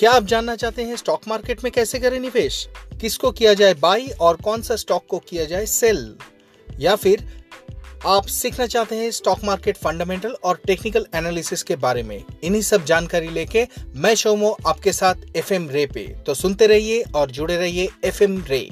क्या आप जानना चाहते हैं स्टॉक मार्केट में कैसे करें निवेश? किसको किया जाए बाई और कौन सा स्टॉक को किया जाए सेल या फिर आप सीखना चाहते हैं स्टॉक मार्केट फंडामेंटल और टेक्निकल एनालिसिस के बारे में? इन्हीं सब जानकारी लेके मैं शोमो आपके साथ एफएम रे पे। तो सुनते रहिए और जुड़े रहिए एफएम रे